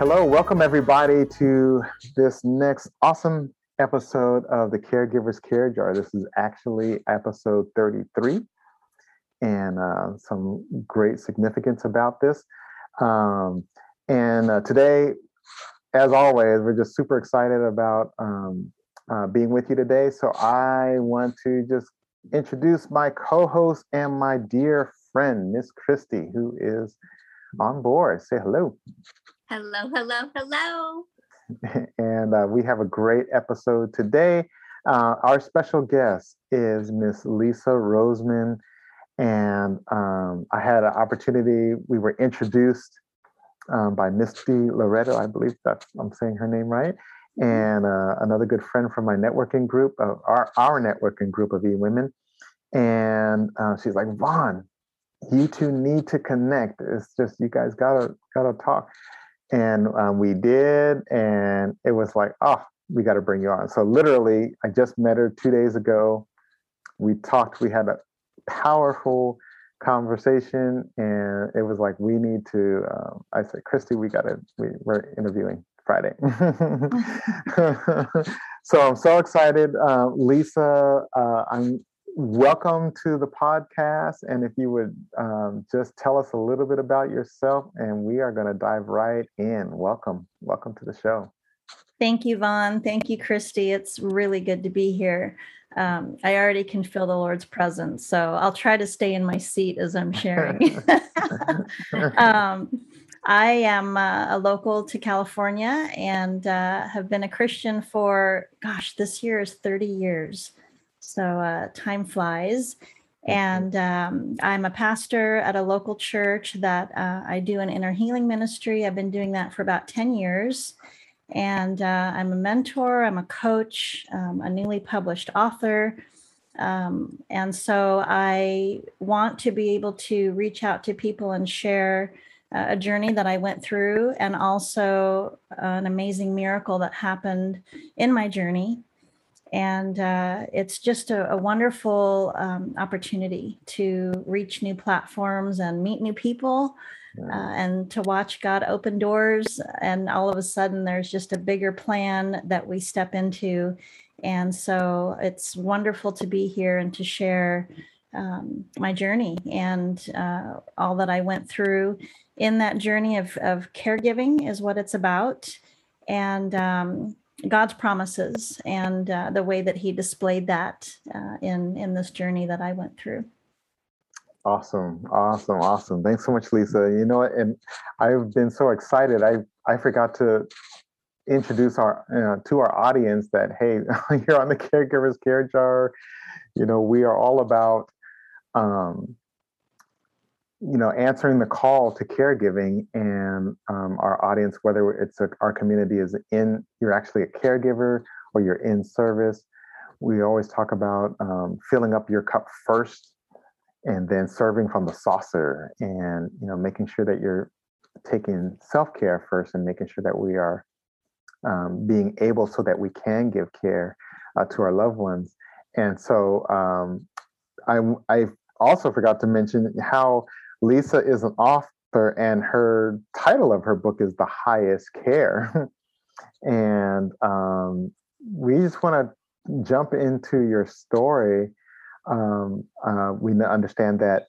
Hello, welcome everybody to this next awesome episode of the Caregivers Care Jar. This is actually episode 33, and uh, some great significance about this. Um, and uh, today, as always, we're just super excited about um, uh, being with you today. So I want to just introduce my co-host and my dear friend, Miss Christy, who is on board. Say hello. Hello, hello, hello. and uh, we have a great episode today. Uh, our special guest is Miss Lisa Roseman. And um, I had an opportunity, we were introduced um, by Misty Loretto, I believe that's, I'm saying her name right, mm-hmm. and uh, another good friend from my networking group, uh, our, our networking group of e-women. And uh, she's like, Vaughn, you two need to connect. It's just, you guys gotta, gotta talk and um, we did and it was like oh we got to bring you on. So literally i just met her two days ago. We talked we had a powerful conversation and it was like we need to um, i said christy we got to we, we're interviewing friday. So i'm so excited. Uh, lisa uh, i'm welcome to the podcast. And if you would um, just tell us a little bit about yourself, and we are going to dive right in. Welcome. Welcome to the show. Thank you, Vaughn. Thank you, Christy. It's really good to be here. Um, I already can feel the Lord's presence, so I'll try to stay in my seat as I'm sharing. um, I am uh, a local to California and uh, have been a Christian for, gosh, this year is 30 years. So uh, time flies. And um, I'm a pastor at a local church that uh, I do an inner healing ministry. I've been doing that for about 10 years. And uh, I'm a mentor, I'm a coach, um, a newly published author. Um, and so I want to be able to reach out to people and share uh, a journey that I went through and also an amazing miracle that happened in my journey and uh, it's just a, a wonderful um, opportunity to reach new platforms and meet new people uh, and to watch God open doors. And all of a sudden, there's just a bigger plan that we step into. And so it's wonderful to be here and to share um, my journey and uh, all that I went through in that journey of, of caregiving is what it's about. And um, God's promises and uh, the way that He displayed that uh, in in this journey that I went through. Awesome, awesome, awesome! Thanks so much, Lisa. You know, and I've been so excited. I I forgot to introduce our you know, to our audience that hey, you're on the Caregivers Care Jar. You know, we are all about um, you know answering the call to caregiving and um, our audience whether it's a, our community is in you're actually a caregiver or you're in service we always talk about um, filling up your cup first and then serving from the saucer and you know making sure that you're taking self-care first and making sure that we are um, being able so that we can give care uh, to our loved ones. And so um, I, I also forgot to mention how Lisa is an author, and her title of her book is The Highest Care. and um, we just want to jump into your story. Um, uh, we understand that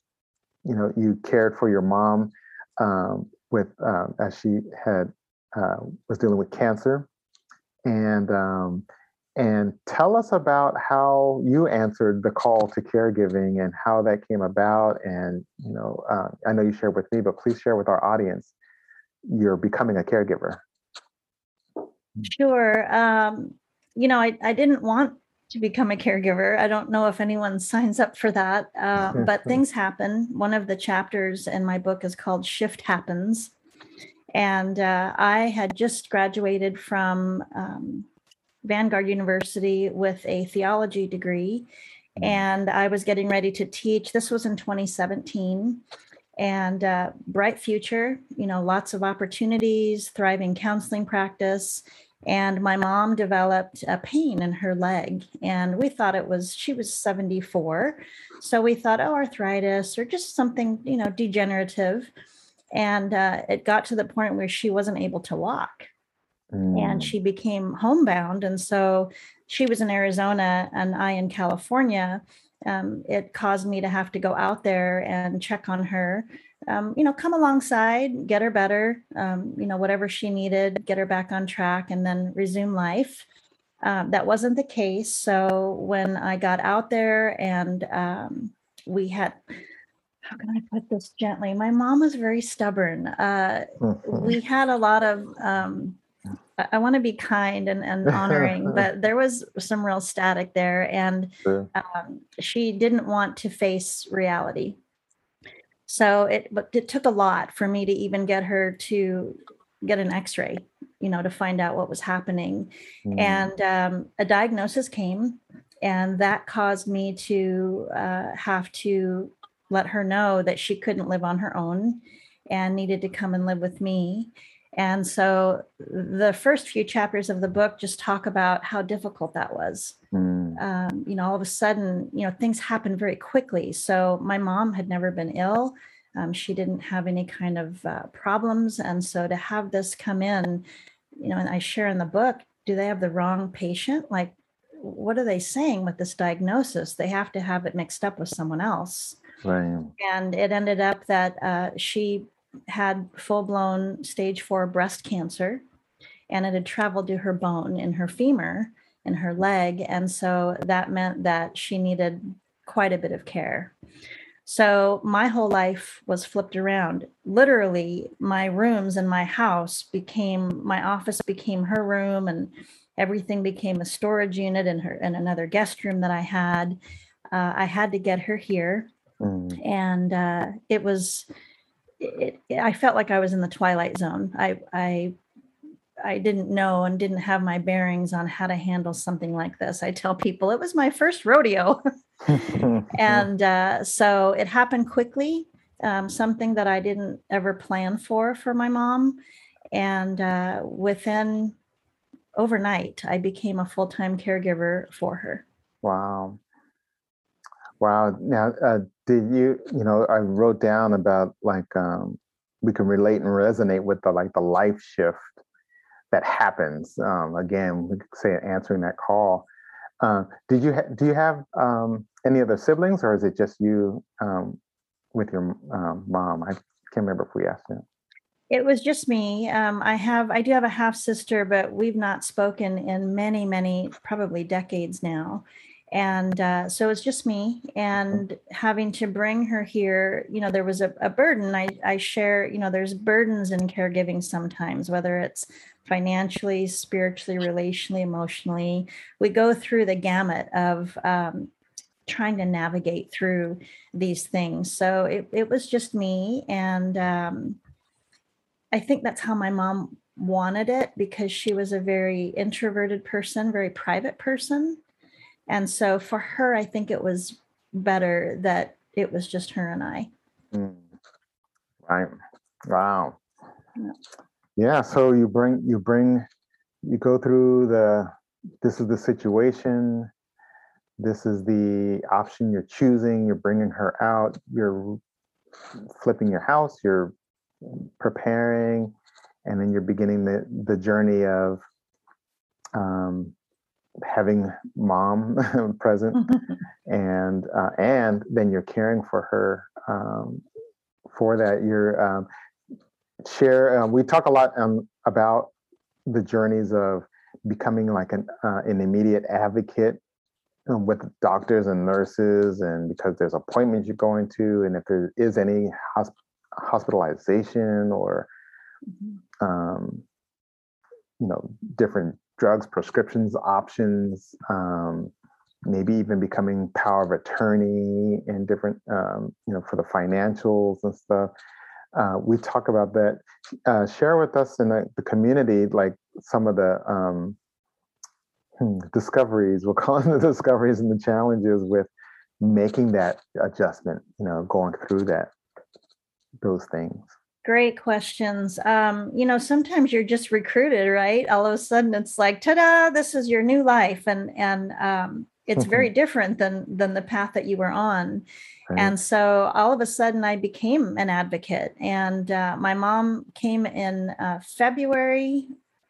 you know you cared for your mom um, with uh, as she had uh, was dealing with cancer, and um, and tell us about how you answered the call to caregiving and how that came about and you know uh, i know you shared with me but please share with our audience you're becoming a caregiver. Sure um, you know I, I didn't want to become a caregiver. I don't know if anyone signs up for that uh, but things happen. One of the chapters in my book is called shift happens. And uh, i had just graduated from um, Vanguard University with a theology degree. Mm-hmm. And I was getting ready to teach. This was in 2017. And uh, bright future, you know, lots of opportunities, thriving counseling practice. And my mom developed a pain in her leg. And we thought it was, she was 74. So we thought, oh, arthritis or just something, you know, degenerative. And uh, it got to the point where she wasn't able to walk and Mm. she became homebound. And so she was in Arizona and I in California. Um, it caused me to have to go out there and check on her, um, you know, come alongside, get her better, um, you know, whatever she needed, get her back on track, and then resume life. Um, that wasn't the case. So when I got out there and um, we had, how can I put this gently? My mom was very stubborn. Uh, Mhm. we had a lot of um I, want to be kind and, and honoring, but there was some real static there. And Sure. um, she didn't want to face reality. So it but it took a lot for me to even get her to get an x-ray, you know, to find out what was happening Mm. and um, a diagnosis came and that caused me to uh, have to let her know that she couldn't live on her own and needed to come and live with me and so the first few chapters of the book just talk about how difficult that was. Mm. um, you know all of a sudden you know things happen very quickly. So my mom had never been ill. Um, she didn't have any kind of uh, problems. And so to have this come in you know and i share in the book do they have the wrong patient? Like what are they saying with this diagnosis? They have to have it mixed up with someone else. Right. and it ended up that uh, she had full-blown stage four breast cancer and it had traveled to her bone in her femur in her leg and so that meant that she needed quite a bit of care. So my whole life was flipped around. Literally my rooms in my house became my office became her room and everything became a storage unit in her in another guest room that i had. Uh, i had to get her here. Mm. and uh, it was it, i felt like i was in the twilight zone. I i i didn't know and didn't have my bearings on how to handle something like this. I tell people it was my first rodeo. And uh, so it happened quickly um, something that i didn't ever plan for for my mom. And uh, within overnight i became a full-time caregiver for her. Wow. Wow. Now, uh, did you, you know, I wrote down about like um, we can relate and resonate with the like the life shift that happens. Um, again, we could say answering that call. Uh, did you ha- do you have um, any other siblings, or is it just you um, with your um, mom? I can't remember if we asked that. It was just me. Um, I have, I do have a half sister, but we've not spoken in many, many, probably decades now. And uh, so it's just me and having to bring her here, you know, there was a, a burden. I, I share, you know, there's burdens in caregiving sometimes, whether it's financially, spiritually, relationally, emotionally. We go through the gamut of um, trying to navigate through these things. So it, it was just me. And, um, I think that's how my mom wanted it because she was a very introverted person, very private person. And so for her, I think it was better that it was just her and I. Mm. Right. Wow. Yeah. Yeah. So you bring you bring you go through the this is the situation. This is the option you're choosing. You're bringing her out. You're flipping your house. You're preparing, and then you're beginning the the journey of um, having mom present. And uh, and then you're caring for her um, for that. You're um, share uh, we talk a lot um, about the journeys of becoming like an uh, an immediate advocate um, with doctors and nurses and because there's appointments you're going to and if there is any hosp- hospitalization or um, you know different drugs prescriptions options um, maybe even becoming power of attorney and different um, you know for the financials and stuff. Uh, we talk about that. Uh, share with us in the, the community like some of the um, hmm, discoveries We're calling the discoveries and the challenges with making that adjustment you know going through that those things Great questions. Um, you know, sometimes you're just recruited, right? All of a sudden it's like, ta-da, this is your new life. And and um it's very different than than the path that you were on Right. and so all of a sudden i became an advocate and uh, my mom came in uh, february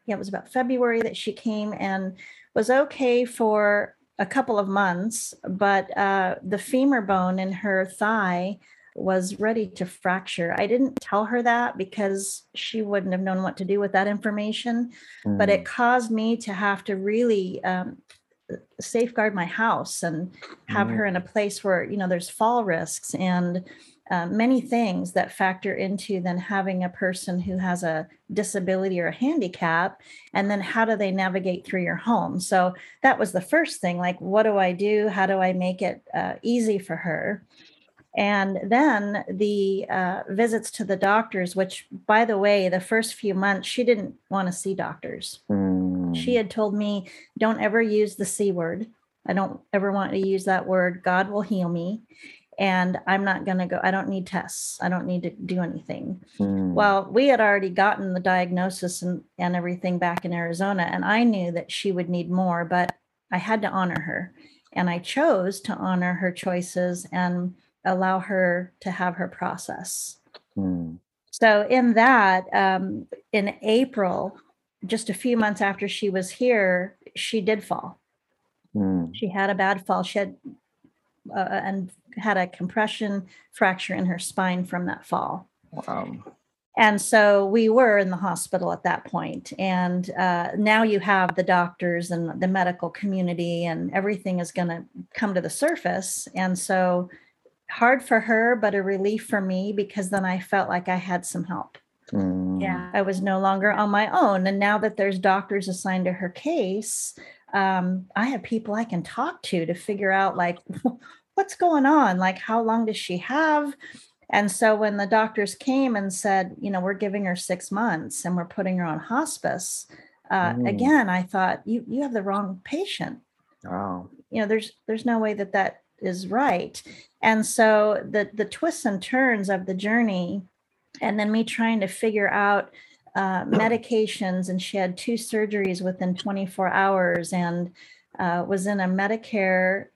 yeah it was about february that she came and was okay for a couple of months but uh, the femur bone in her thigh was ready to fracture. I didn't tell her that because she wouldn't have known what to do with that information but Mm, it caused me to have to really um, safeguard my house and have Mm. her in a place where you know there's fall risks and uh, many things that factor into then having a person who has a disability or a handicap and then how do they navigate through your home? So that was the first thing like what do i do? How do i make it uh, easy for her and then the uh, visits to the doctors which by the way the first few months she didn't want to see doctors mm, she had told me, don't ever use the C word. I don't ever want to use that word. God will heal me. And I'm not going to go, I don't need tests. I don't need to do anything. mm, Well, we had already gotten the diagnosis and, and everything back in Arizona. And I knew that she would need more, but I had to honor her. And I chose to honor her choices and allow her to have her process. mm, So, in that, um, in April, just a few months after she was here, she did fall. mm, She had a bad fall. She had uh, and had a compression fracture in her spine from that fall. wow. And so we were in the hospital at that point. And uh, now you have the doctors and the medical community, and everything is going to come to the surface. And so hard for her, but a relief for me because then I felt like I had some help. mm, Yeah. I was no longer on my own. And now that there's doctors assigned to her case, um, I have people I can talk to to figure out like what's going on, like how long does she have? And so when the doctors came and said, you know, we're giving her six months and we're putting her on hospice, uh, Mm. again, I thought you you have the wrong patient Wow. you know there's there's no way that that is right. And so the the twists and turns of the journey and then me trying to figure out uh, medications and she had two surgeries within 24 hours and uh, was in a medicare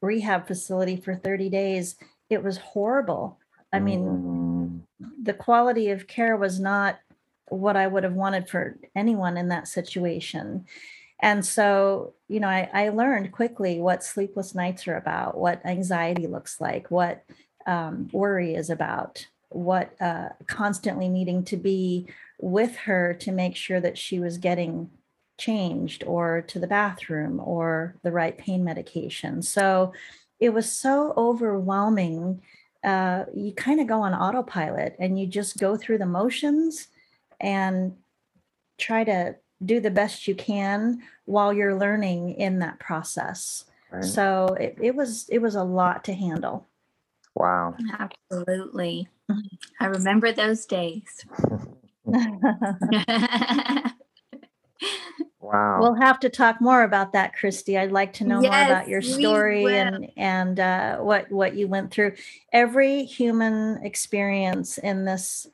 rehab facility for 30 days. It was horrible. I mean Mm, the quality of care was not what I would have wanted for anyone in that situation. And so, you know, I, I learned quickly what sleepless nights are about, what anxiety looks like, what um, worry is about, what uh, constantly needing to be with her to make sure that she was getting changed or to the bathroom or the right pain medication. So it was so overwhelming uh, you kind of go on autopilot and you just go through the motions and try to do the best you can while you're learning in that process. right. So it, it was it was a lot to handle. Wow. Absolutely. I remember those days. Wow. We'll have to talk more about that, Christy. I'd like to know more about your story and and uh, what what you went through. Every human experience in this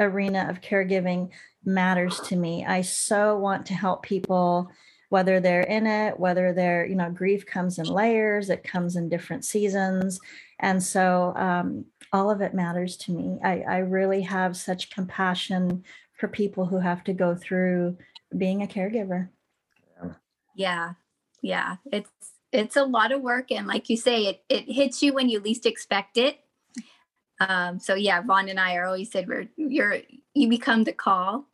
arena of caregiving matters to me. I so want to help people, whether they're in it, whether they're you know grief comes in layers, it comes in different seasons, and so um, all of it matters to me. I, I really have such compassion for people who have to go through being a caregiver. yeah. Yeah. It's it's a lot of work and like you say, it it hits you when you least expect it. Um, so yeah, Vaughn and I are always said we're you're you become the call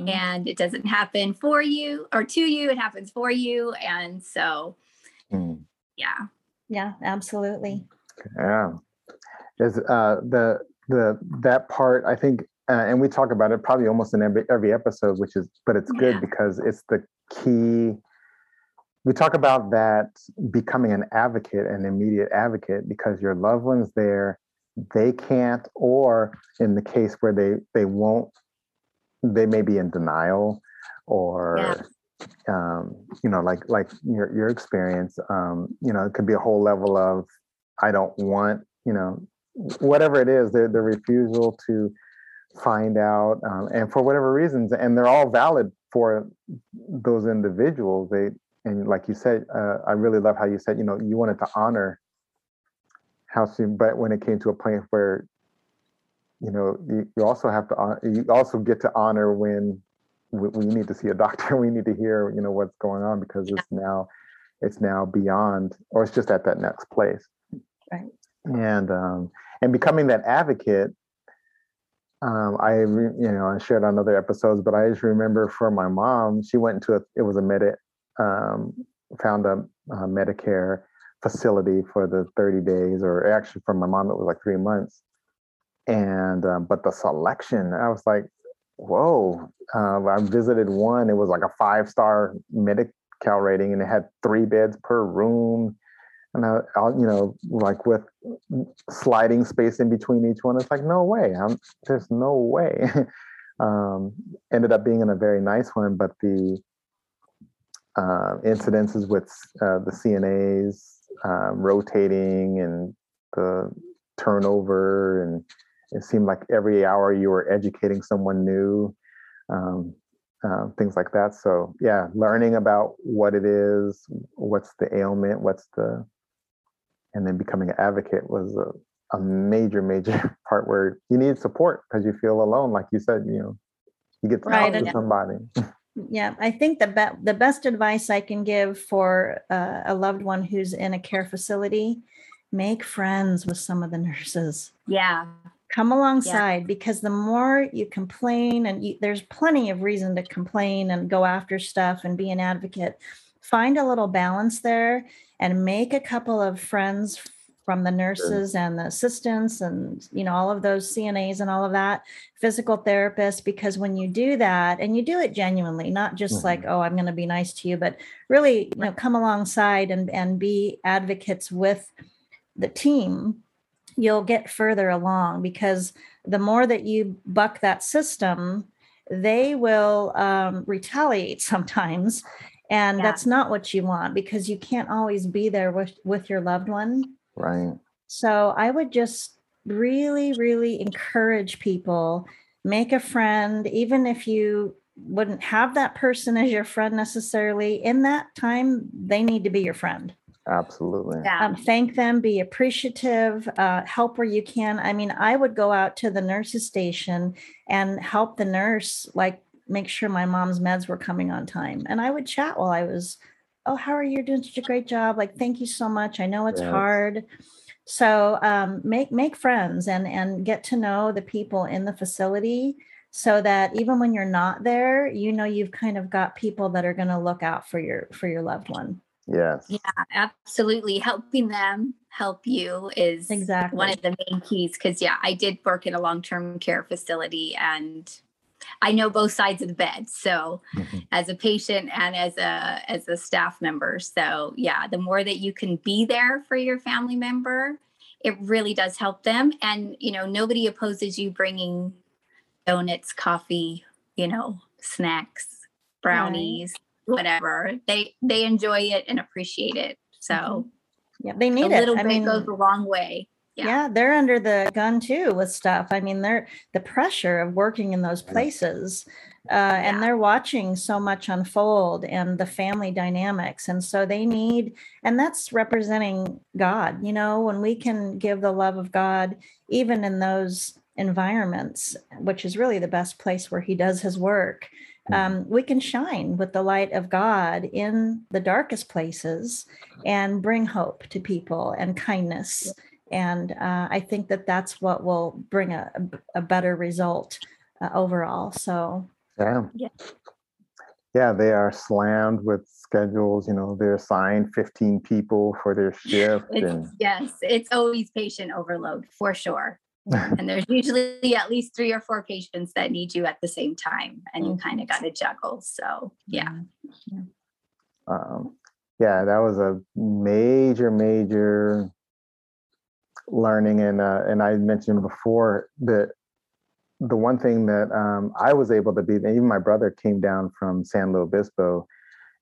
Mhm. and it doesn't happen for you or to you, it happens for you. And so Mm, yeah. Yeah, absolutely. yeah. Is uh, the the that part I think, uh, and we talk about it probably almost in every every episode, which is, but it's good Yeah. because it's the key. We talk about that becoming an advocate, an immediate advocate, because your loved one's there, they can't, or in the case where they they won't, they may be in denial, or um, you know, like like your your experience, um, you know, it could be a whole level of I don't want, you know, whatever it is, the the refusal to find out, um, and for whatever reasons, and they're all valid for those individuals. They and like you said, uh, I really love how you said, you know, you wanted to honor how soon, but when it came to a point where, you know, you, you also have to, you also get to honor when, we, you need to see a doctor, we need to hear, you know, what's going on because it's now, it's now beyond, or it's just at that next place. Right. And, um, and becoming that advocate, um, I, re- you know, I shared on other episodes, but I just remember for my mom, she went into a, it was a med, um, found a, a Medicare facility for the 30 days, or actually for my mom, it was like three months. And, um, but the selection, I was like, whoa. Uh, I visited one, it was like a five star Medi-Cal rating and it had three beds per room. And I, I'll, you know, like with sliding space in between each one, it's like, no way. I'm, there's no way. um, ended up being in a very nice one, but the uh, incidences with uh, the CNAs um, rotating and the turnover, and it seemed like every hour you were educating someone new, um, uh, things like that. So yeah, learning about what it is, what's the ailment, what's the, and then becoming an advocate was a, a major, major part where you need support because you feel alone. Like you said, you know, you get to Right, talk to somebody. Yeah, I think the be- the best advice I can give for uh, a loved one who's in a care facility, make friends with some of the nurses. Yeah. Come alongside because the more you complain, and you, there's plenty of reason to complain and go after stuff and be an advocate. Find a little balance there and make a couple of friends from the nurses and the assistants and you know all of those CNAs and all of that physical therapists because when you do that and you do it genuinely not just like mm-hmm. oh i'm going to be nice to you but really you know come alongside and and be advocates with the team you'll get further along because the more that you buck that system they will um, retaliate sometimes and Yeah. that's not what you want because you can't always be there with with your loved one Right. so I would just really, really encourage people make a friend, even if you wouldn't have that person as your friend necessarily. In that time, they need to be your friend. Absolutely. Yeah. Um, thank them, be appreciative, uh, help where you can. I mean, I would go out to the nurse's station and help the nurse, like make sure my mom's meds were coming on time. And I would chat while I was, oh, how are you doing such a great job? Like, thank you so much. I know it's Yes. hard. So um, make make friends and and get to know the people in the facility so that even when you're not there, you know you've kind of got people that are going to look out for your for your loved one. Yes. Yeah, absolutely. Helping them help you is Exactly. one of the main keys. Because yeah, I did work in a long-term care facility, and I know both sides of the bed. So Mhm. as a patient and as a as a staff member, so yeah, the more that you can be there for your family member, it really does help them. And you know, nobody opposes you bringing donuts, coffee, you know, snacks, brownies, whatever. They they enjoy it and appreciate it. So Yeah, they a need little it. I bit mean, goes a long way. yeah. yeah. they're under the gun too with stuff. I mean, they're the pressure of working in those places, uh, and they're watching so much unfold and the family dynamics, and so they need, and that's representing God. You know, when we can give the love of God, even in those environments, which is really the best place where He does His work. Um, we can shine with the light of God in the darkest places and bring hope to people and kindness and uh, i think that that's what will bring a, a, a better result uh, overall so Yeah. Yeah. Yeah, they are slammed with schedules. You know, they're assigned 15 people for their shift. It's and yes, it's always patient overload for sure. And there's usually at least three or four patients that need you at the same time, and you kind of got to juggle. So yeah, um, yeah, that was a major, major learning. And uh, and I mentioned before that the one thing that um, I was able to be, and even my brother came down from San Luis Obispo,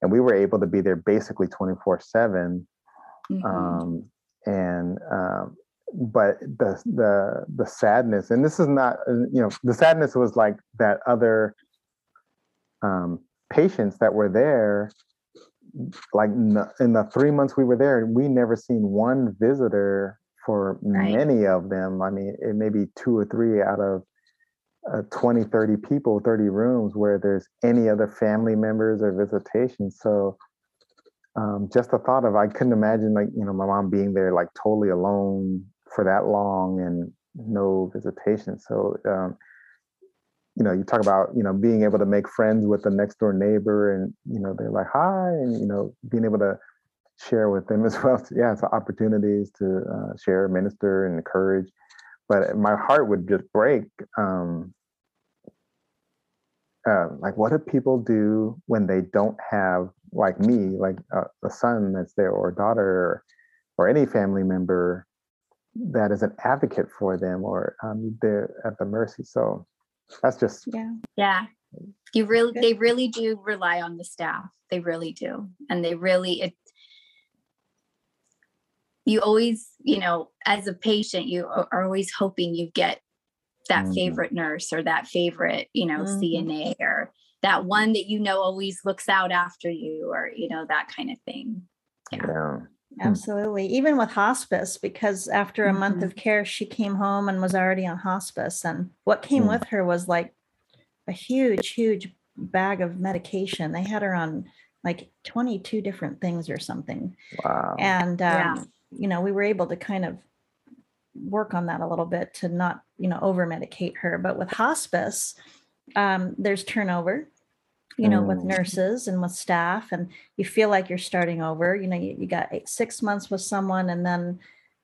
and we were able to be there basically 24 7 Mhm. um, and um, but the the the sadness and this is not uh, you know the sadness was like that other um, patients that were there like n- in the three months we were there, we never seen one visitor for Right. many of them. I mean, it may be two or three out of uh, 20, 30 people, 30 rooms where there's any other family members or visitation. So um, just the thought of, I couldn't imagine like, you know, my mom being there like totally alone for that long and no visitation. So, um, you know, you talk about, you know, being able to make friends with the next door neighbor and, you know, they're like, hi, and, you know, being able to share with them as well. So, yeah, it's opportunities to uh, share, minister, and encourage. But my heart would just break. Um, uh, like, what do people do when they don't have, like me, like uh, a son that's there or a daughter or, or any family member that is an advocate for them or um, they're at the mercy. So that's just Yeah. Yeah. You really, they really do rely on the staff. They really do. And they really, it, you always, you know, as a patient, you are are always hoping you get that Mhm. favorite nurse or that favorite, you know, Mhm. CNA or that one that you know always looks out after you or, you know, that kind of thing. Yeah. yeah. Absolutely. Even with hospice, because after a month Mhm. of care, she came home and was already on hospice. And what came Mm. with her was like a huge, huge bag of medication. They had her on like 22 different things or something. Wow. And, Yeah. um, you know, we were able to kind of work on that a little bit to not, you know, over medicate her. But with hospice, um, there's turnover, you know, with Mm. nurses and with staff, and you feel like you're starting over. You know, you, you got eight, six months with someone, and then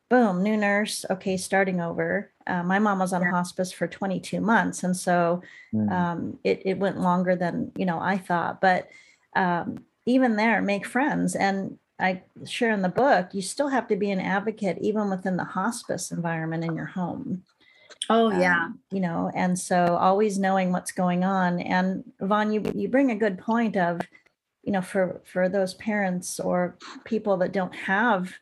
boom, new nurse. Okay, starting over. Uh, my mom was on Yeah. hospice for 22 months, and so Mm. um, it, it went longer than you know I thought. But um, even there, make friends. And I share in the book, you still have to be an advocate even within the hospice environment in your home. Oh, Um, yeah. you know, and so always knowing what's going on. And Vaughn, you you bring a good point of, you know, for for those parents or people that don't have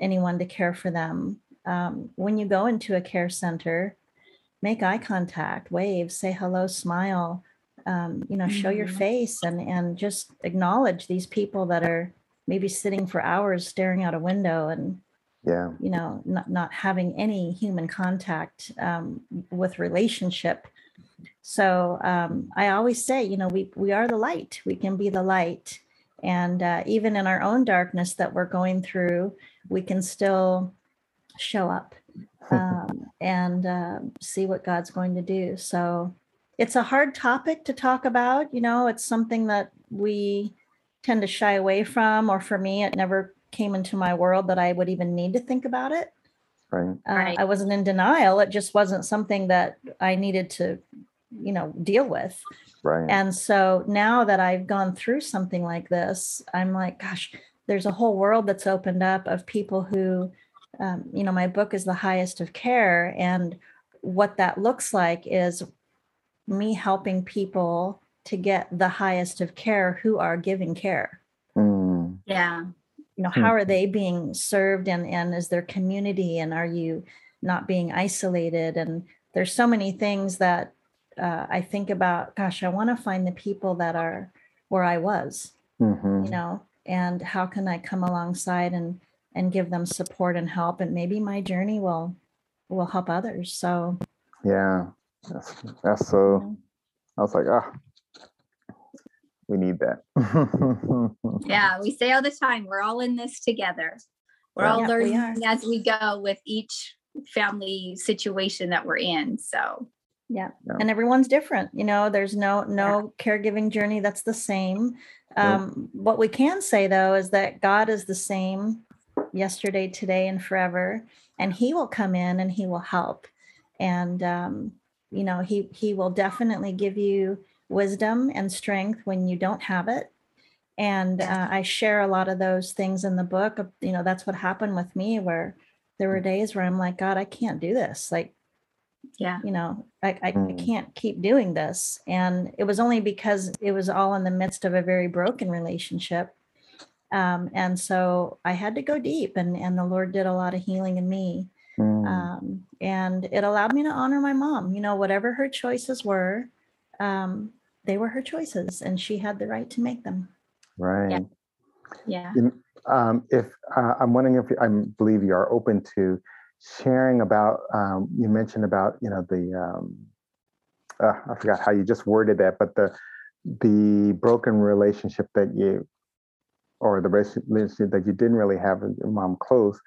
anyone to care for them. Um, when you go into a care center, make eye contact, wave, say hello, smile, um, you know, show your Mhm. face and and just acknowledge these people that are maybe sitting for hours staring out a window and yeah. you know not, not having any human contact um, with relationship. So um, i always say you know we we are the light. We can be the light. And uh, even in our own darkness that we're going through we can still show up um, and uh, see what god's going to do. So it's a hard topic to talk about you know it's something that we tend to shy away from or for me it never came into my world that i would even need to think about it Right. uh, Right. I wasn't in denial. It just wasn't something that I needed to, you know, deal with. Right. And so now that I've gone through something like this, I'm like, gosh, there's a whole world that's opened up of people who, um, you know, my book is the highest of care. And what that looks like is me helping people to get the highest of care who are giving care Mm. Yeah. You know Hmm. how are they being served and and is their community and are you not being isolated? And there's so many things that uh, i think about gosh i want to find the people that are where i was hmm you know and how can i come alongside and and give them support and help? And maybe my journey will will help others so Yeah. That's, that's so, I was like, ah, we need that. Yeah. We say all the time, we're all in this together. We're Yeah. all Yeah, we learning are. as we go with each family situation that we're in. So, yeah Yeah. and everyone's different you know there's no no caregiving journey that's the same um what we can say though is that god is the same yesterday today and forever and he will come in and he will help and um you know he he will definitely give you wisdom and strength when you don't have it and uh, i share a lot of those things in the book you know that's what happened with me where there were days where i'm like god i can't do this like yeah. you know I, I, I Mm. can't keep doing this and it was only because it was all in the midst of a very broken relationship um, and so i had to go deep and and the lord did a lot of healing in me Mm. um, and it allowed me to honor my mom you know whatever her choices were um, they were her choices and she had the right to make them right. Yeah. Um, if uh, I'm wondering if I believe you are open to sharing about, um, you mentioned about, you know, the, um, uh, I forgot how you just worded that, but the, the broken relationship that you, or the relationship that you didn't really have with your mom close,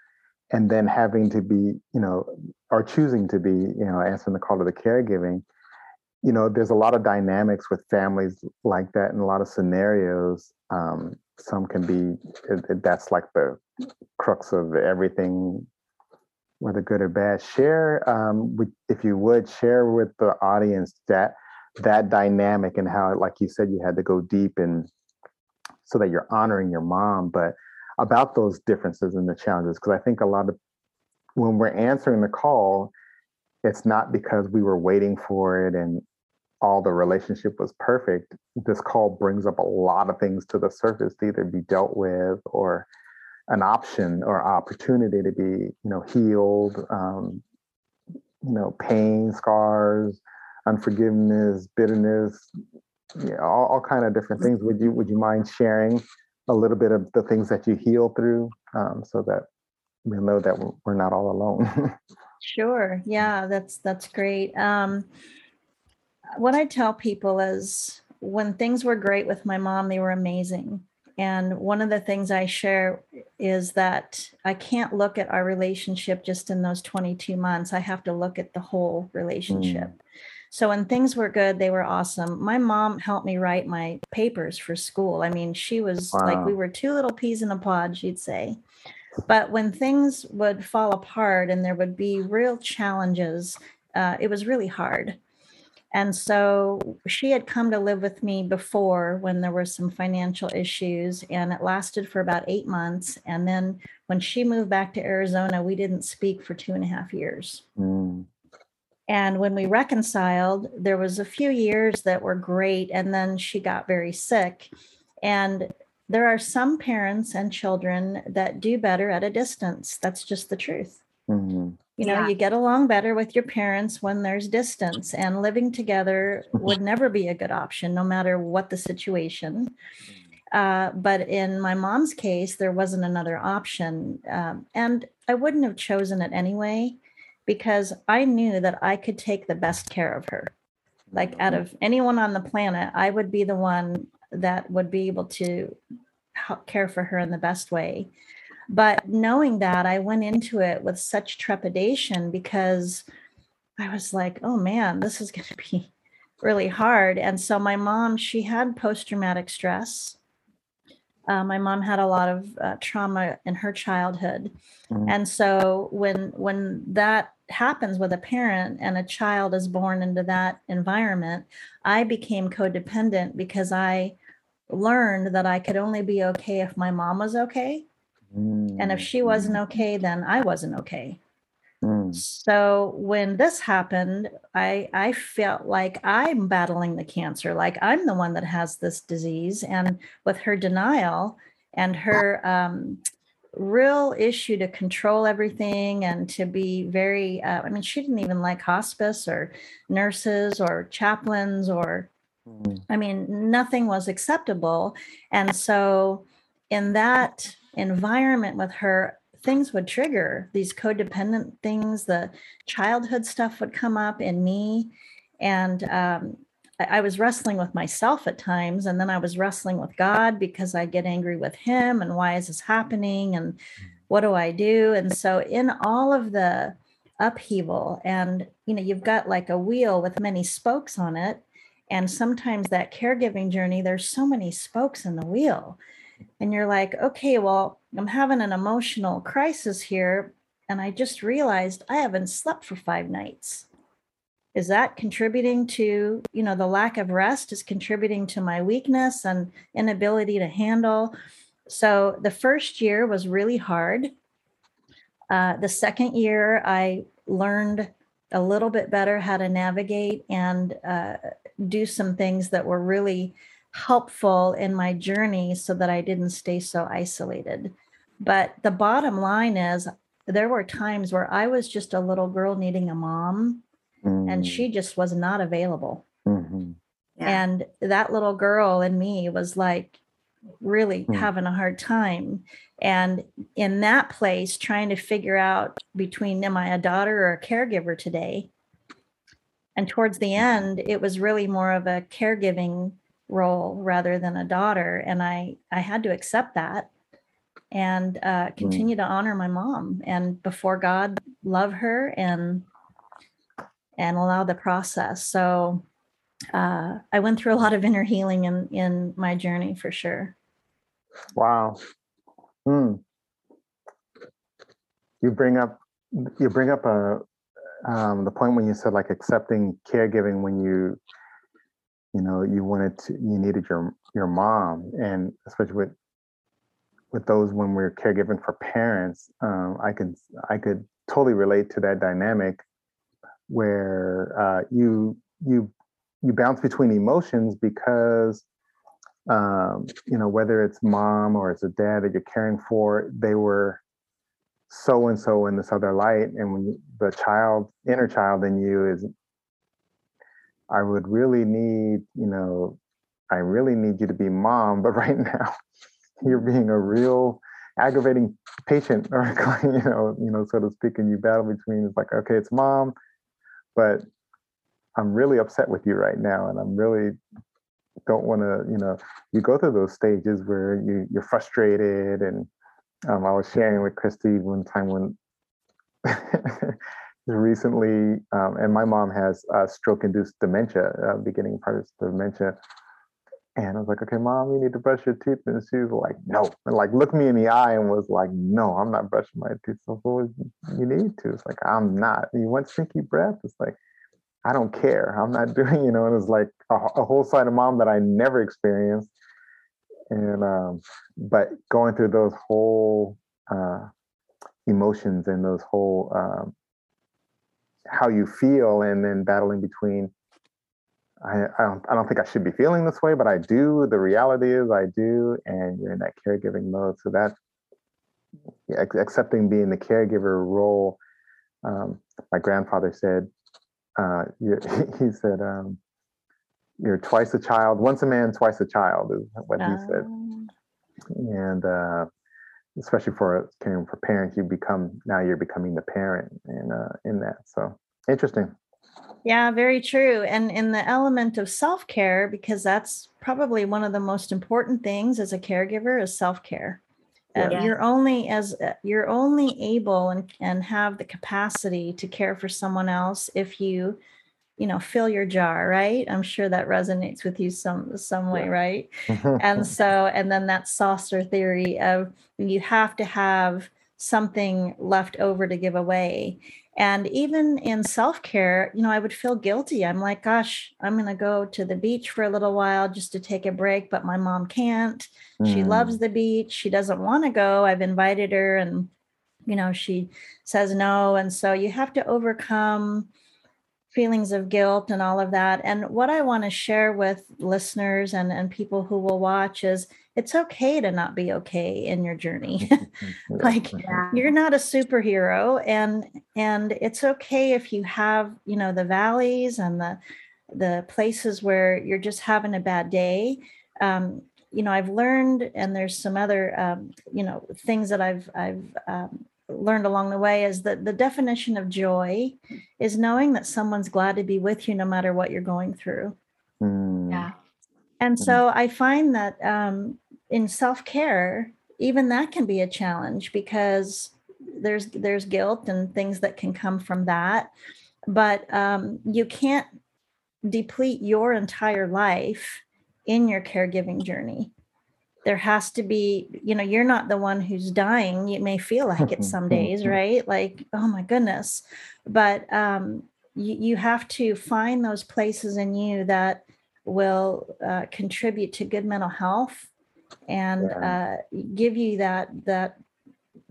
and then having to be, you know, or choosing to be, you know, answering the call to the caregiving, you know, there's a lot of dynamics with families like that and a lot of scenarios. Um, some can be, that's like the crux of everything, whether good or bad. Share, um, if you would, share with the audience that that dynamic and how, like you said, you had to go deep and so that you're honoring your mom, but about those differences and the challenges. Because I think a lot of when we're answering the call, it's not because we were waiting for it and all the relationship was perfect. This call brings up a lot of things to the surface to either be dealt with or an option or opportunity to be, you know, healed, um, you know, pain, scars, unforgiveness, bitterness, yeah, all, all kind of different things. Would you would you mind sharing a little bit of the things that you heal through um, so that we know that we're not all alone? sure. Yeah, that's that's great. Um, what I tell people is when things were great with my mom, they were amazing. And one of the things I share is that I can't look at our relationship just in those 22 months. I have to look at the whole relationship. Mm. So when things were good, they were awesome. My mom helped me write my papers for school. I mean, she was wow. like, we were two little peas in a pod, she'd say. But when things would fall apart and there would be real challenges, uh, it was really hard. And so she had come to live with me before when there were some financial issues, and it lasted for about eight months. And then when she moved back to Arizona, we didn't speak for two and a half years. Mm. And when we reconciled, there was a few years that were great, and then she got very sick. And there are some parents and children that do better at a distance. That's just the truth. Mm-hmm you know yeah. you get along better with your parents when there's distance and living together mm-hmm. would never be a good option no matter what the situation uh, but in my mom's case there wasn't another option um, and i wouldn't have chosen it anyway because i knew that i could take the best care of her like out of anyone on the planet i would be the one that would be able to care for her in the best way but knowing that, I went into it with such trepidation because I was like, oh man, this is going to be really hard. And so my mom, she had post traumatic stress. Uh, my mom had a lot of uh, trauma in her childhood, mm-hmm. and so when when that happens with a parent and a child is born into that environment, I became codependent because I learned that I could only be okay if my mom was okay. And if she wasn't okay, then I wasn't okay. Mm. So when this happened, I I felt like I'm battling the cancer, like I'm the one that has this disease. And with her denial and her um, real issue to control everything and to be very, uh, I mean, she didn't even like hospice or nurses or chaplains or, mm. I mean, nothing was acceptable. And so in that environment with her, things would trigger these codependent things. The childhood stuff would come up in me. And um, I, I was wrestling with myself at times. And then I was wrestling with God because I get angry with Him. And why is this happening? And what do I do? And so, in all of the upheaval, and you know, you've got like a wheel with many spokes on it. And sometimes that caregiving journey, there's so many spokes in the wheel and you're like, okay, well, I'm having an emotional crisis here. And I just realized I haven't slept for five nights. Is that contributing to, you know, the lack of rest is contributing to my weakness and inability to handle? So the first year was really hard. Uh, the second year, I learned a little bit better how to navigate and uh, do some things that were really helpful in my journey so that I didn't stay so isolated. But the bottom line is, there were times where I was just a little girl needing a mom, mm. and she just was not available. Mm-hmm. Yeah. And that little girl in me was like, really Hmm. having a hard time. And in that place, trying to figure out between am I a daughter or a caregiver today? And towards the end, it was really more of a caregiving role rather than a daughter. And I I had to accept that and uh, continue to honor my mom and before God, love her and and allow the process. So uh, I went through a lot of inner healing in in my journey for sure. Wow. Hmm. You bring up you bring up a um, the point when you said like accepting caregiving when you you know you wanted to you needed your your mom and especially with with those when we're caregiving for parents um, i could i could totally relate to that dynamic where uh, you you you bounce between emotions because um, you know whether it's mom or it's a dad that you're caring for they were so and so in this other light and when the child inner child in you is i would really need you know i really need you to be mom but right now you're being a real aggravating patient or you know you know so to speak and you battle between it's like okay it's mom but i'm really upset with you right now and i'm really don't want to you know you go through those stages where you you're frustrated and um, I was sharing with Christy one time when recently, um, and my mom has uh, stroke-induced dementia, uh, beginning part of dementia. And I was like, okay, mom, you need to brush your teeth. And she was like, no. And like looked me in the eye and was like, no, I'm not brushing my teeth. So well, you need to. It's like, I'm not. You want stinky breath? It's like, I don't care. I'm not doing, you know, and it's like a, a whole side of mom that I never experienced and um, but going through those whole uh, emotions and those whole um, how you feel and then battling between I, I don't I don't think I should be feeling this way, but I do. The reality is I do, and you're in that caregiving mode. So that yeah, accepting being the caregiver role. Um, my grandfather said, uh, he said, um, you're twice a child, once a man, twice a child is what he said. Um, And uh, especially for caring for parents, you become now you're becoming the parent in uh, in that. So interesting. yeah, very true. And in the element of self care, because that's probably one of the most important things as a caregiver is self care. Uh, You're only as uh, you're only able and and have the capacity to care for someone else if you, you know, fill your jar. Right? I'm sure that resonates with you some some way, right? and so and then that saucer theory of you have to have something left over to give away and even in self-care you know i would feel guilty i'm like gosh i'm going to go to the beach for a little while just to take a break but my mom can't she Mm. loves the beach she doesn't want to go i've invited her and you know she says no and so you have to overcome feelings of guilt and all of that and what i want to share with listeners and and people who will watch is it's okay to not be okay in your journey like Yeah. you're not a superhero and and it's okay if you have you know the valleys and the the places where you're just having a bad day um, you know i've learned and there's some other um, you know things that i've i've um, learned along the way is that the definition of joy is knowing that someone's glad to be with you no matter what you're going through Mm. Yeah. and Mhm. so I find that um, in self care, even that can be a challenge because there's there's guilt and things that can come from that. But um, you can't deplete your entire life in your caregiving journey. There has to be, you know, you're not the one who's dying. You may feel like it some days, right? Like, oh my goodness. But um, you, you have to find those places in you that will uh, contribute to good mental health and uh, give you that that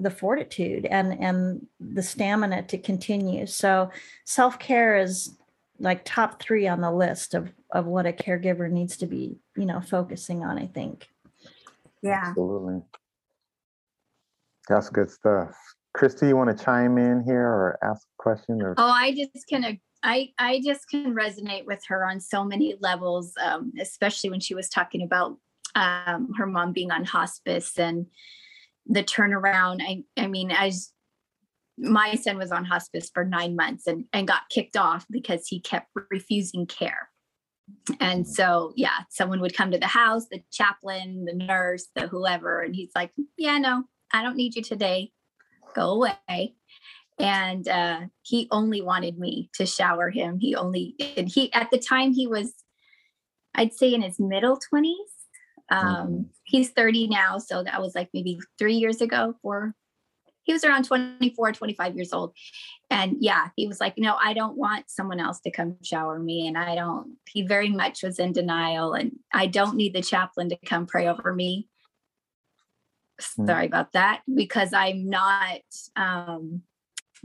the fortitude and and the stamina to continue so self-care is like top three on the list of of what a caregiver needs to be you know focusing on i think Yeah. Absolutely. That's good stuff. Christy, you want to chime in here or ask a question or Oh, I just can ag- I I just can resonate with her on so many levels, um, especially when she was talking about um, her mom being on hospice and the turnaround. I, I mean, as my son was on hospice for nine months and, and got kicked off because he kept refusing care. And so, yeah, someone would come to the house, the chaplain, the nurse, the whoever, and he's like, Yeah, no, I don't need you today. Go away. And uh, he only wanted me to shower him. He only, and he, at the time, he was, I'd say in his middle 20s. Um, mm-hmm. He's 30 now. So that was like maybe three years ago, four, he was around 24 25 years old. And yeah he was like no i don't want someone else to come shower me and i don't he very much was in denial and i don't need the chaplain to come pray over me. Mm. sorry about that because i'm not um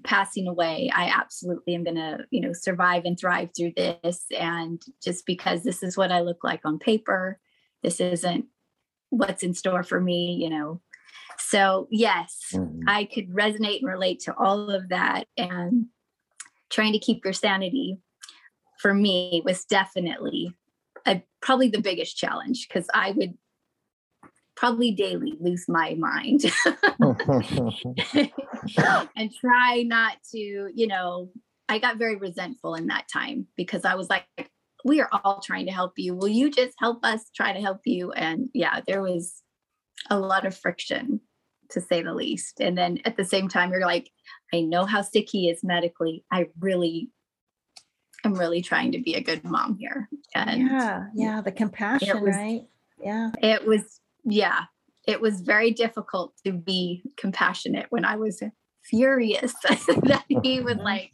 passing away. I absolutely am going to you know survive and thrive through this and just because this is what i look like on paper this isn't what's in store for me you know so, yes, mm-hmm. I could resonate and relate to all of that. And trying to keep your sanity for me was definitely a, probably the biggest challenge because I would probably daily lose my mind and try not to, you know, I got very resentful in that time because I was like, we are all trying to help you. Will you just help us try to help you? And yeah, there was a lot of friction to say the least. And then at the same time, you're like, I know how sick he is medically. I really I'm really trying to be a good mom here. And yeah, yeah, the compassion, was, right? Yeah. It was, yeah, it was very difficult to be compassionate when I was furious that he would mm-hmm. like,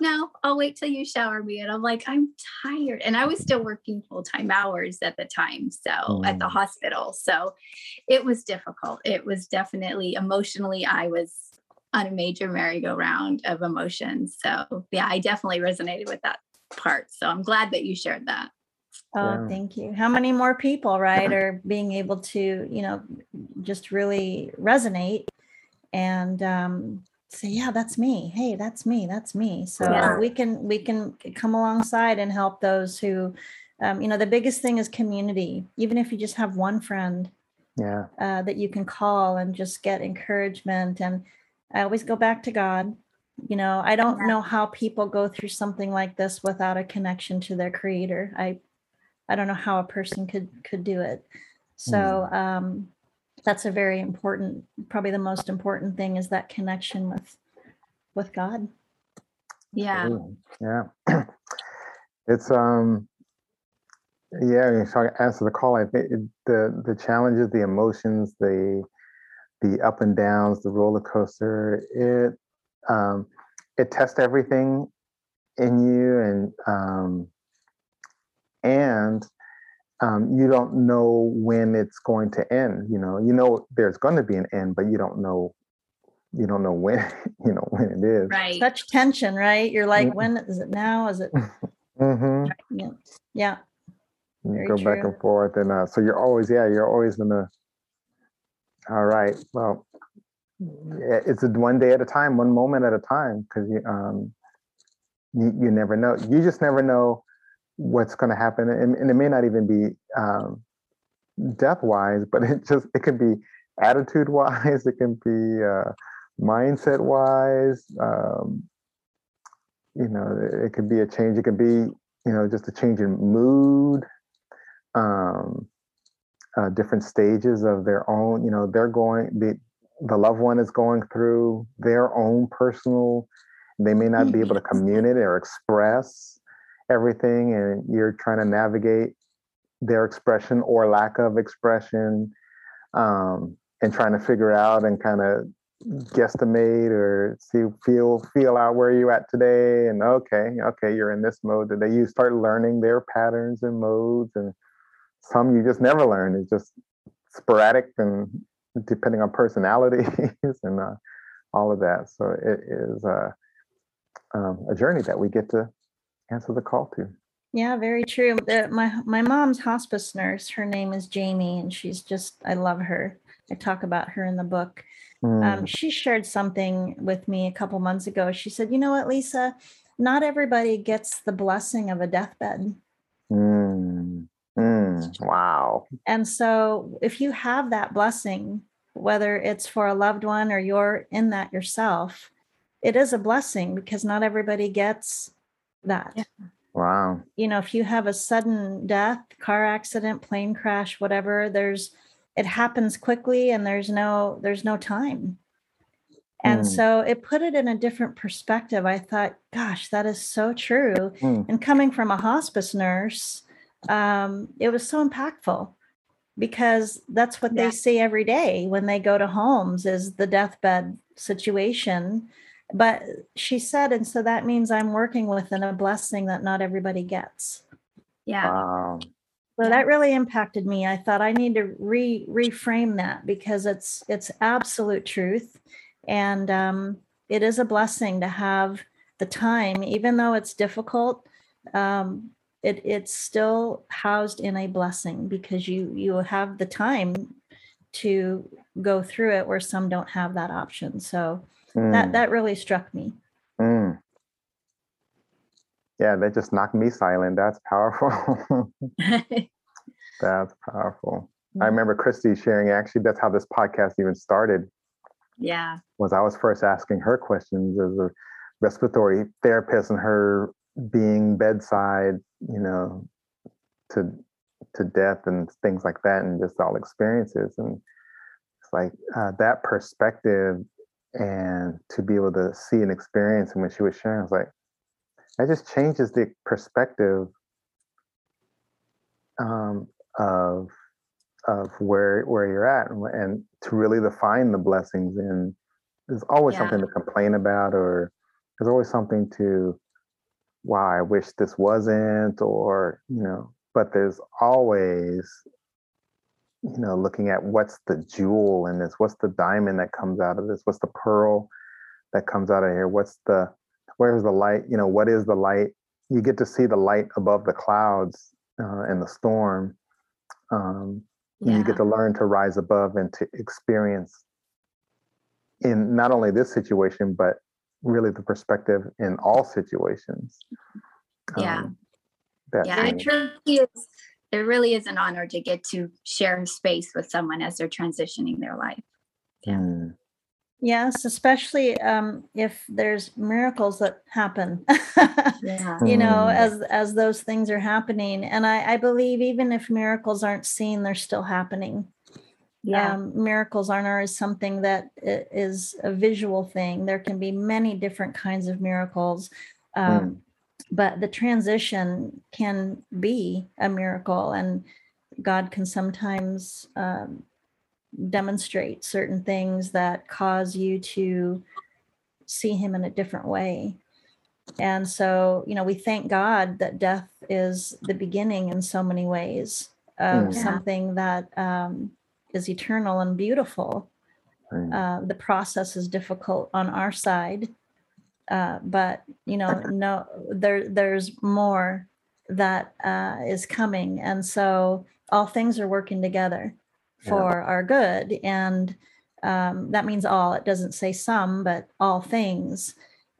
no, I'll wait till you shower me. And I'm like, I'm tired. And I was still working full time hours at the time. So mm. at the mm. hospital. So it was difficult. It was definitely emotionally, I was on a major merry-go-round of emotions. So yeah, I definitely resonated with that part. So I'm glad that you shared that. Oh, yeah. thank you. How many more people, right, are being able to, you know, just really resonate and um, say yeah that's me. Hey that's me that's me. So yeah. we can we can come alongside and help those who um, you know the biggest thing is community. Even if you just have one friend yeah. uh, that you can call and just get encouragement. And i always go back to god. You know i don't yeah. know how people go through something like this without a connection to their creator. I i don't know how a person could could do it. So mm. um that's a very important probably the most important thing is that connection with with god. Yeah. Yeah. It's um yeah so I answer the call i think the the challenges the emotions the the up and downs the roller coaster it um it tests everything in you and um and um, you don't know when it's going to end. You know, you know there's going to be an end, but you don't know, you don't know when. You know when it is. Right. Such tension, right? You're like, mm-hmm. when is it now? Is it? mm-hmm. Yeah. Yeah. You go true. back and forth, and uh, so you're always, yeah, you're always gonna. All right. Well, it's a one day at a time, one moment at a time, because you um, you, you never know. You just never know what's going to happen and, and, it may not even be um, death wise but it just it can be attitude wise it can be uh, mindset wise um, you know it could be a change it could be you know just a change in mood um, uh, different stages of their own you know they're going the the loved one is going through their own personal they may not be able to communicate or express everything and you're trying to navigate their expression or lack of expression um, and trying to figure out and kind of guesstimate or see feel feel out where you're at today and okay okay you're in this mode today. You start learning their patterns and modes and some you just never learn. It's just sporadic and depending on personalities and uh, all of that. So it is uh, um, a journey that we get to answer the call to. Yeah, very true. The, my my mom's hospice nurse, her name is Jamie, and she's just I love her. I talk about her in the book. Mm. Um, she shared something with me a couple months ago. She said, "You know what, Lisa? Not everybody gets the blessing of a deathbed." Mm. Mm. Mm, wow. And so if you have that blessing, whether it's for a loved one or you're in that yourself, it is a blessing because not everybody gets that. Yeah. Wow. You know, if you have a sudden death, car accident, plane crash, whatever, there's it happens quickly and there's no there's no time. And Mm. so it put it in a different perspective. I thought, gosh, that is so true. Mm, And coming from a hospice nurse, um, it was so impactful because that's what Yeah. they see every day when they go to homes is the deathbed situation. But she said, and so that means I'm working within a blessing that not everybody gets. Yeah. Wow. So Yeah. that really impacted me. I thought I need to re reframe that because it's it's absolute truth, and um, it is a blessing to have the time, even though it's difficult. Um, it it's still housed in a blessing because you you have the time to go through it where some don't have that option. So that Mm, that really struck me. mm. Yeah, that just knocked me silent. That's powerful. That's powerful. I remember Christy sharing, actually, that's how this podcast even started. yeah. was I was first asking her questions as a respiratory therapist and her being bedside, you know, to to death and things like that, and just all experiences. And it's like uh, that perspective and to be able to see and experience. And when she was sharing, I was like, that just changes the perspective um, of of where where you're at and, and to really define the blessings and there's always Yeah. something to complain about or there's always something to wow i wish this wasn't or you know but there's always you know looking at what's the jewel in this what's the diamond that comes out of this what's the pearl that comes out of here what's the where's the light you know what is the light you get to see the light above the clouds uh, and the storm um, and you get to learn to rise above and to experience in not only this situation but really the perspective in all situations Yeah. Um, that Yeah. It change. truly is. It really is an honor to get to share space with someone as they're transitioning their life. Yeah. Mm, Yes, especially um, if there's miracles that happen. Yeah. you know Mm. as as those things are happening and i i believe even if miracles aren't seen they're still happening Yeah. um, miracles aren't always something that is a visual thing there can be many different kinds of miracles um, but the transition can be a miracle and god can sometimes um, demonstrate certain things that cause you to see him in a different way and so, you know, we thank God that death is the beginning in so many ways of Mm. Yeah. something that um, is eternal and beautiful. mm, Uh, the process is difficult on our side, uh, but you know, no, there there's more that uh, is coming, and so all things are working together Yeah. for our good, and um, that means all. It doesn't say some, but all things.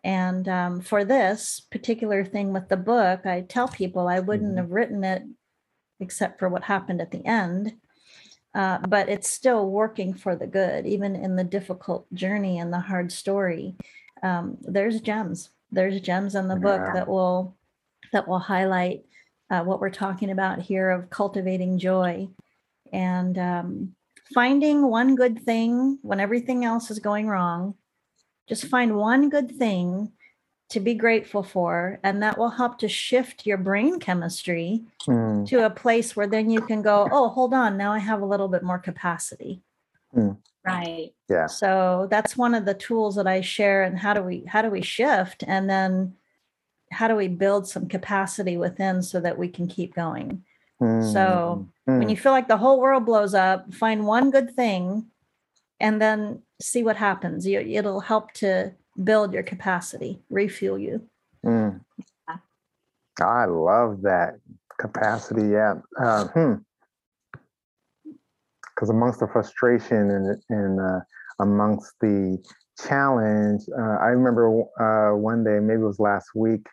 And um, for this particular thing with the book, I tell people I wouldn't Mhm. have written it except for what happened at the end. Uh, but it's still working for the good, even in the difficult journey and the hard story. Um, there's gems. There's gems in the book that will that will highlight uh, what we're talking about here of cultivating joy and um, finding one good thing when everything else is going wrong. Just find one good thing to be grateful for, and that will help to shift your brain chemistry mm, to a place where then you can go, oh, hold on, now I have a little bit more capacity. Right. yeah So that's one of the tools that I share. And how do we how do we shift, and then how do we build some capacity within so that we can keep going? So, mm, When you feel like the whole world blows up, find one good thing, and then see what happens. You, it'll help to build your capacity, refuel you. mm. Yeah. i love that capacity yeah uh, hmm because amongst the frustration and, and uh, amongst the challenge, uh, I remember uh, one day, maybe it was last week,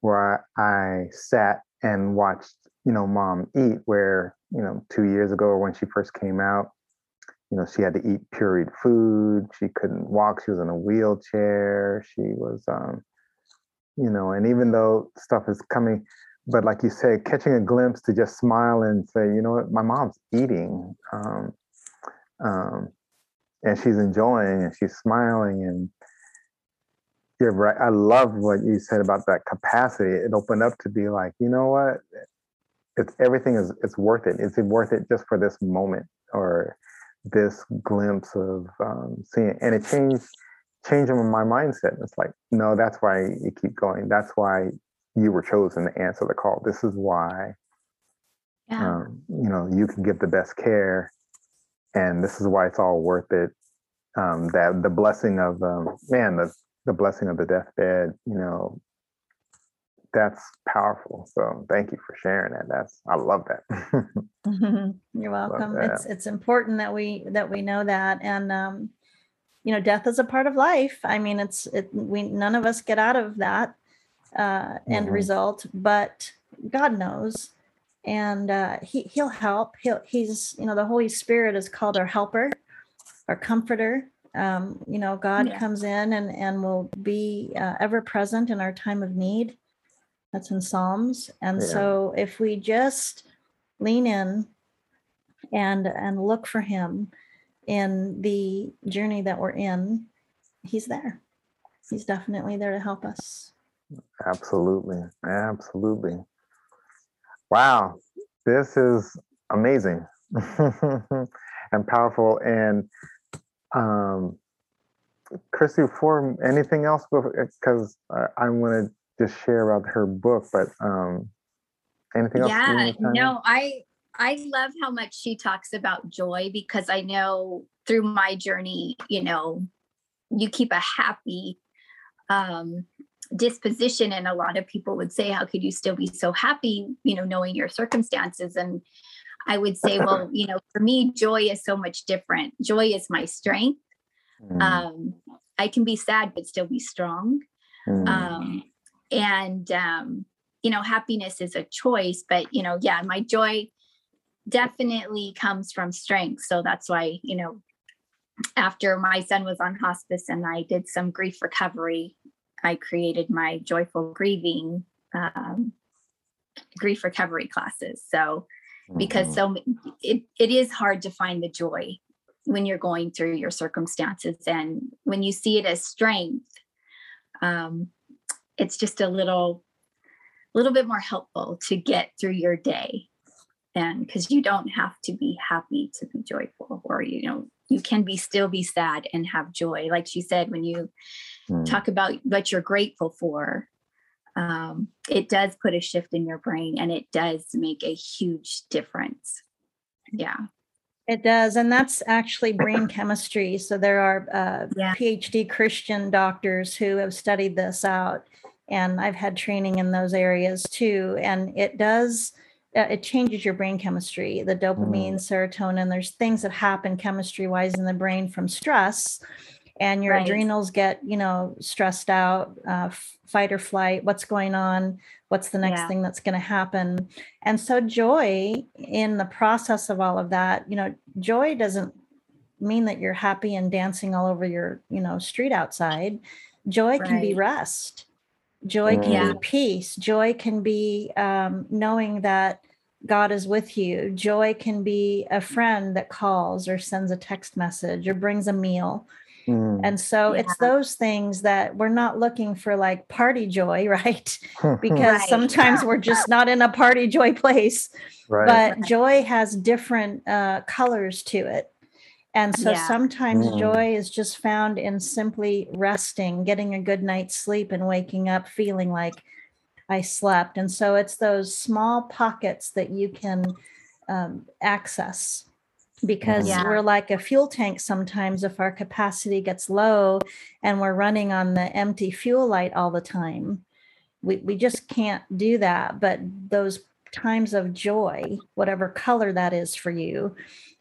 where I, I sat and watched you know, mom eat where, you know, two years ago when she first came out, you know, she had to eat pureed food. She couldn't walk. She was in a wheelchair. She was, um, you know, and even though stuff is coming, but like you say, catching a glimpse to just smile and say, you know what, my mom's eating, um, um, and she's enjoying and she's smiling and you're right. I love what you said about that capacity. It opened up to be like, you know what, it's everything is it's worth it. It's worth it just for this moment or this glimpse of um, seeing, and it changed changing my mindset. It's like, no, that's why you keep going. That's why you were chosen to answer the call. This is why, Yeah. um, you know, you can give the best care, and this is why it's all worth it. Um, that the blessing of um, man, the the blessing of the deathbed, you know, that's powerful. So thank you for sharing that. That's I love that. You're welcome. It's it's important that we that we know that and um you know death is a part of life. I mean it's it we none of us get out of that uh end Mhm. result, but God knows and uh he he'll help. He'll he's you know the Holy Spirit is called our helper, our comforter. Um you know God Yeah. comes in and and will be uh, ever present in our time of need. That's in Psalms. And Yeah. so if we just lean in and and look for him in the journey that we're in, he's there. He's definitely there to help us. Absolutely. Absolutely. Wow. This is amazing and powerful. And um, Christy, for anything else, because I want to just share about her book, but um, anything else? yeah wanna chime in? no i i love how much she talks about joy because i know through my journey you know you keep a happy um disposition and a lot of people would say how could you still be so happy you know knowing your circumstances? And i would say well you know for me joy is so much different. Joy is my strength. Mm, um i can be sad but still be strong. Mm, um and um you know happiness is a choice but you know yeah my joy definitely comes from strength. So that's why you know after my son was on hospice and i did some grief recovery i created my joyful grieving um, grief recovery classes. So because mhm. so it, it is hard to find the joy when you're going through your circumstances. And when you see it as strength um, it's just a little little bit more helpful to get through your day. And because you don't have to be happy to be joyful or you know you can be still be sad and have joy. Like she said when you Mm, talk about what you're grateful for um, it does put a shift in your brain and it does make a huge difference yeah It does. And that's actually brain chemistry. So there are uh, Yeah. PhD Christian doctors who have studied this out. And I've had training in those areas too. And it does, uh, it changes your brain chemistry, the dopamine, serotonin. There's things that happen chemistry wise in the brain from stress. And your Right. adrenals get, you know, stressed out, uh, fight or flight. What's going on? What's the next Yeah. thing that's going to happen? And so, joy in the process of all of that, you know, joy doesn't mean that you're happy and dancing all over your, you know, street outside. Joy can be rest. Joy can Yeah. be peace. Joy can be um, knowing that God is with you. Joy can be a friend that calls or sends a text message or brings a meal. Mm, And so it's those things that we're not looking for like party joy, right? Because Right. sometimes we're just not in a party joy place right. but joy has different uh, colors to it and so Yeah. sometimes Mm. joy is just found in simply resting getting a good night's sleep and waking up feeling like i slept and so it's those small pockets that you can um, access because Yeah. we're like a fuel tank sometimes if our capacity gets low and we're running on the empty fuel light all the time. We, we just can't do that but those times of joy whatever color that is for you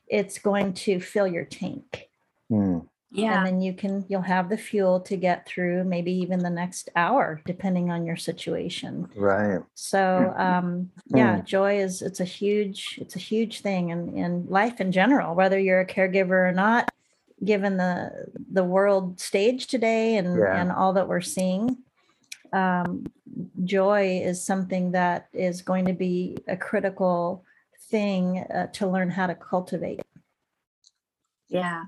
it's going to fill your tank. Mm, Yeah. And then you can you'll have the fuel to get through maybe even the next hour, depending on your situation. Right. So um, yeah, joy is it's a huge it's a huge thing in in life in general, whether you're a caregiver or not. Given the the world stage today and Yeah. and all that we're seeing, um, joy is something that is going to be a critical thing uh, to learn how to cultivate. Yeah.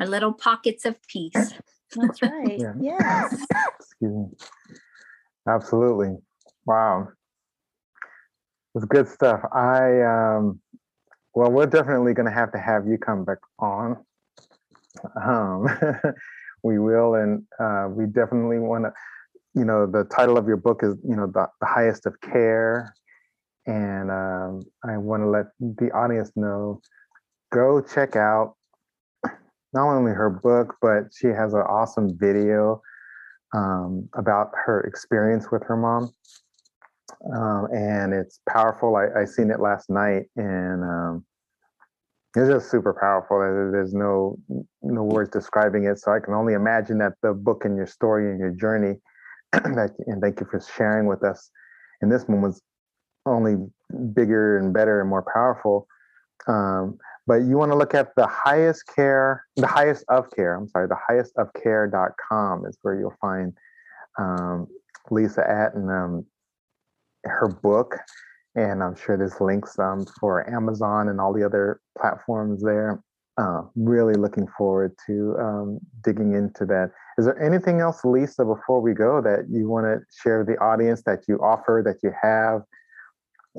Our little pockets of peace. That's right. Yeah. Yes. Excuse me. Absolutely. Wow. It's good stuff. I um well we're definitely gonna have to have you come back on. Um we will and uh we definitely wanna you know the title of your book is you know the, the highest of care and um I want to let the audience know go check out not only her book but she has an awesome video um, about her experience with her mom. Um, and it's powerful. I, I seen it last night and um, it's just super powerful. There's no no words describing it. So I can only imagine that the book and your story and your journey that and thank you for sharing with us in this one was only bigger and better and more powerful. Um, but you want to look at the highest care, the highest of care. I'm sorry, the highest of care.com is where you'll find um, Lisa at and um, her book. And I'm sure there's links um, for Amazon and all the other platforms there. Uh, really looking forward to um, digging into that. Is there anything else, Lisa, before we go that you want to share with the audience that you offer, that you have?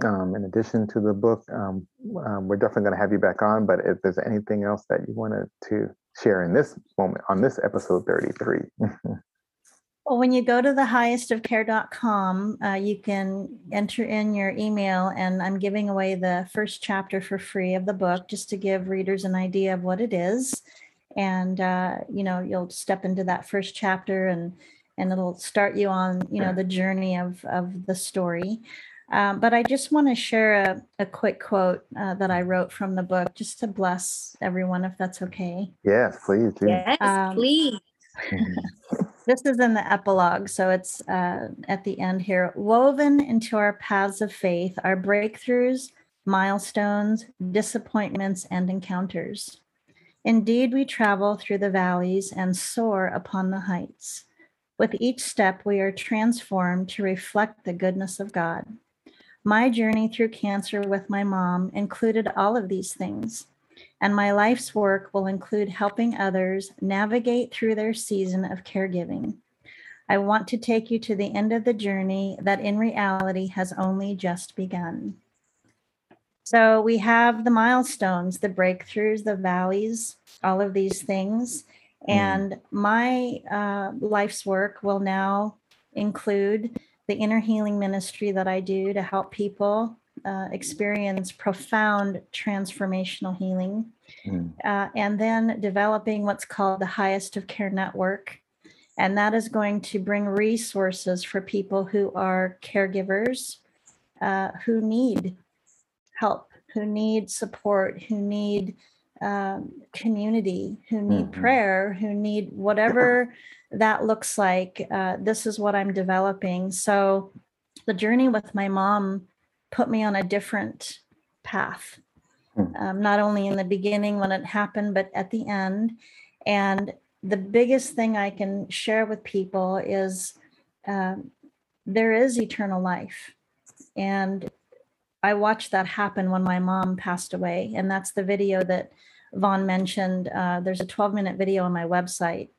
Um, in addition to the book, um, um, we're definitely going to have you back on. But if there's anything else that you wanted to share in this moment on this episode 33, Well, when you go to the highestofcare.com, uh, you can enter in your email, and I'm giving away the first chapter for free of the book just to give readers an idea of what it is. And, uh, you know, you'll step into that first chapter and and it'll start you on, you know, the journey of, of the story. Um, but I just want to share a, a quick quote uh, that I wrote from the book just to bless everyone, if that's okay. yes, please do. Yes, Um, please. This is in the epilogue, so it's uh, at the end here. Woven into our paths of faith are breakthroughs, milestones, disappointments, and encounters. Indeed, we travel through the valleys and soar upon the heights. With each step, we are transformed to reflect the goodness of God. My journey through cancer with my mom included all of these things and my life's work will include helping others navigate through their season of caregiving. I want to take you to the end of the journey that in reality has only just begun. So we have the milestones, the breakthroughs, the valleys, all of these things. Mm. And my uh, life's work will now include the inner healing ministry that I do to help people uh, experience profound transformational healing, Mm. uh, and then developing what's called the highest of care network. And that is going to bring resources for people who are caregivers uh, who need help, who need support, who need um, community, who need Mhm. prayer, who need whatever that looks like. Uh, this is what I'm developing. So the journey with my mom put me on a different path. Hmm. Um, not only in the beginning when it happened, but at the end. And the biggest thing I can share with people is um, there is eternal life. And I watched that happen when my mom passed away. And that's the video that Vaughn mentioned. Uh, there's a 12 minute video on my website.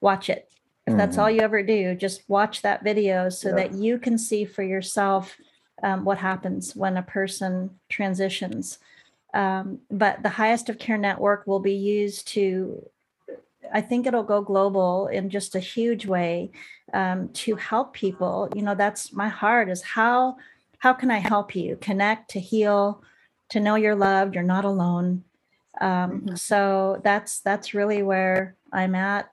Watch it. If that's Mhm. all you ever do, just watch that video so Yeah. that you can see for yourself um, what happens when a person transitions. Um, but the highest of care network will be used to, I think it'll go global in just a huge way um, to help people. You know, that's my heart is how how can I help you connect to heal, to know you're loved, you're not alone. Um, Mhm. So that's that's really where I'm at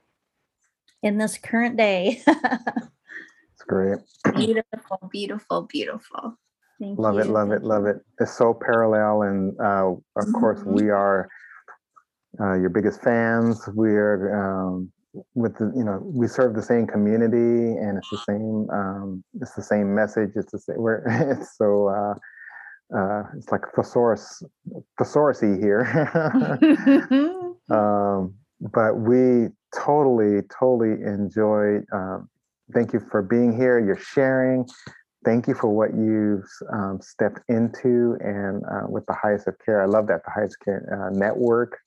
in this current day. It's great. Beautiful, beautiful, beautiful. Thank Love it, love it, love it. It's so parallel. And uh, of course, we are uh, your biggest fans. We're um, with the, you know, we serve the same community, and it's the same. Um, it's the same message. It's the same. We're it's so. Uh, uh, it's like thesaurus, thesaurusy here. um, but we totally, totally enjoyed. Um, thank you for being here. You're sharing. Thank you for what you've um, stepped into and uh, with the highest of care. I love that the highest care uh, network.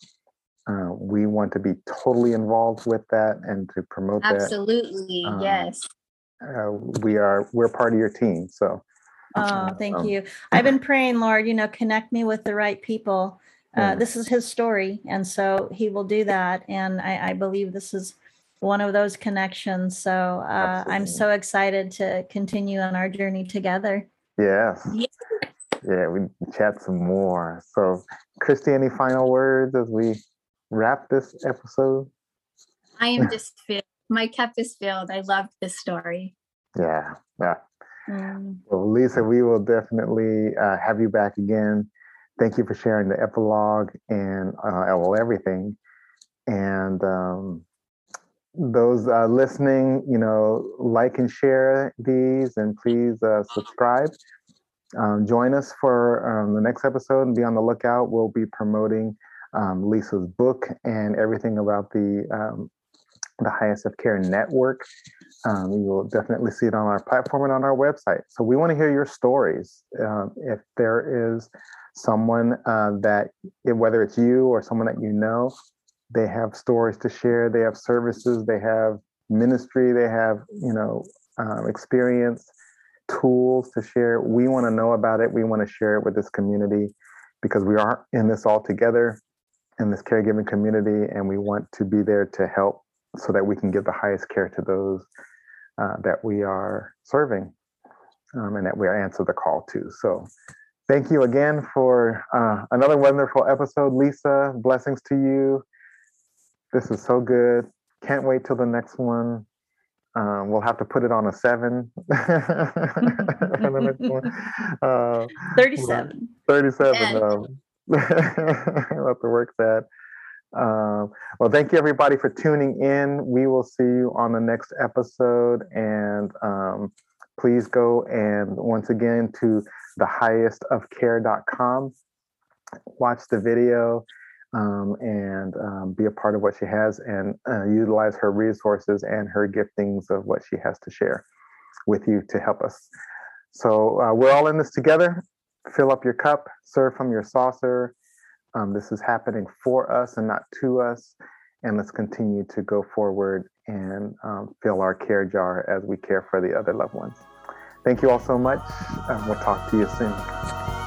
Uh, we want to be totally involved with that and to promote Absolutely, that. Absolutely, yes. Uh, we are. We're part of your team. So. Oh, thank um, you. I've been praying, Lord. You know, connect me with the right people. Uh, this is his story, and so he will do that. And I, I believe this is one of those connections. So uh, I'm so excited to continue on our journey together. Yes. Yeah. yeah, we chat some more. So, Christy, any final words as we wrap this episode? I am just filled. My cup is filled. I love this story. Yeah, yeah. Mm. Well, Lisa, we will definitely uh, have you back again. Thank you for sharing the epilogue and uh, well, everything. And um, those uh, listening, you know, like and share these and please uh, subscribe. Um, join us for um, the next episode and be on the lookout. We'll be promoting um, Lisa's book and everything about the um, the Highest of Care network. Um, you will definitely see it on our platform and on our website. So we want to hear your stories. Um, if there is someone uh, that, whether it's you or someone that you know, they have stories to share they have services they have ministry they have you know um, experience tools to share. We want to know about it. We want to share it with this community because we are in this all together in this caregiving community and we want to be there to help so that we can give the highest care to those uh, that we are serving um, and that we answer the call to. So thank you again for uh, another wonderful episode lisa blessings to you this is so good. Can't wait till the next one. Um, we'll have to put it on a seven. uh, 37. 37. Um, we'll have to work that. Um, well, thank you everybody for tuning in. We will see you on the next episode. And um, please go and once again to the highestofcare.com. Watch the video um, and um, be a part of what she has and uh, utilize her resources and her giftings of what she has to share with you to help us. So uh, we're all in this together. Fill up your cup, serve from your saucer. Um, this is happening for us and not to us. And let's continue to go forward and um, fill our care jar as we care for the other loved ones. Thank you all so much. we'll talk to you soon.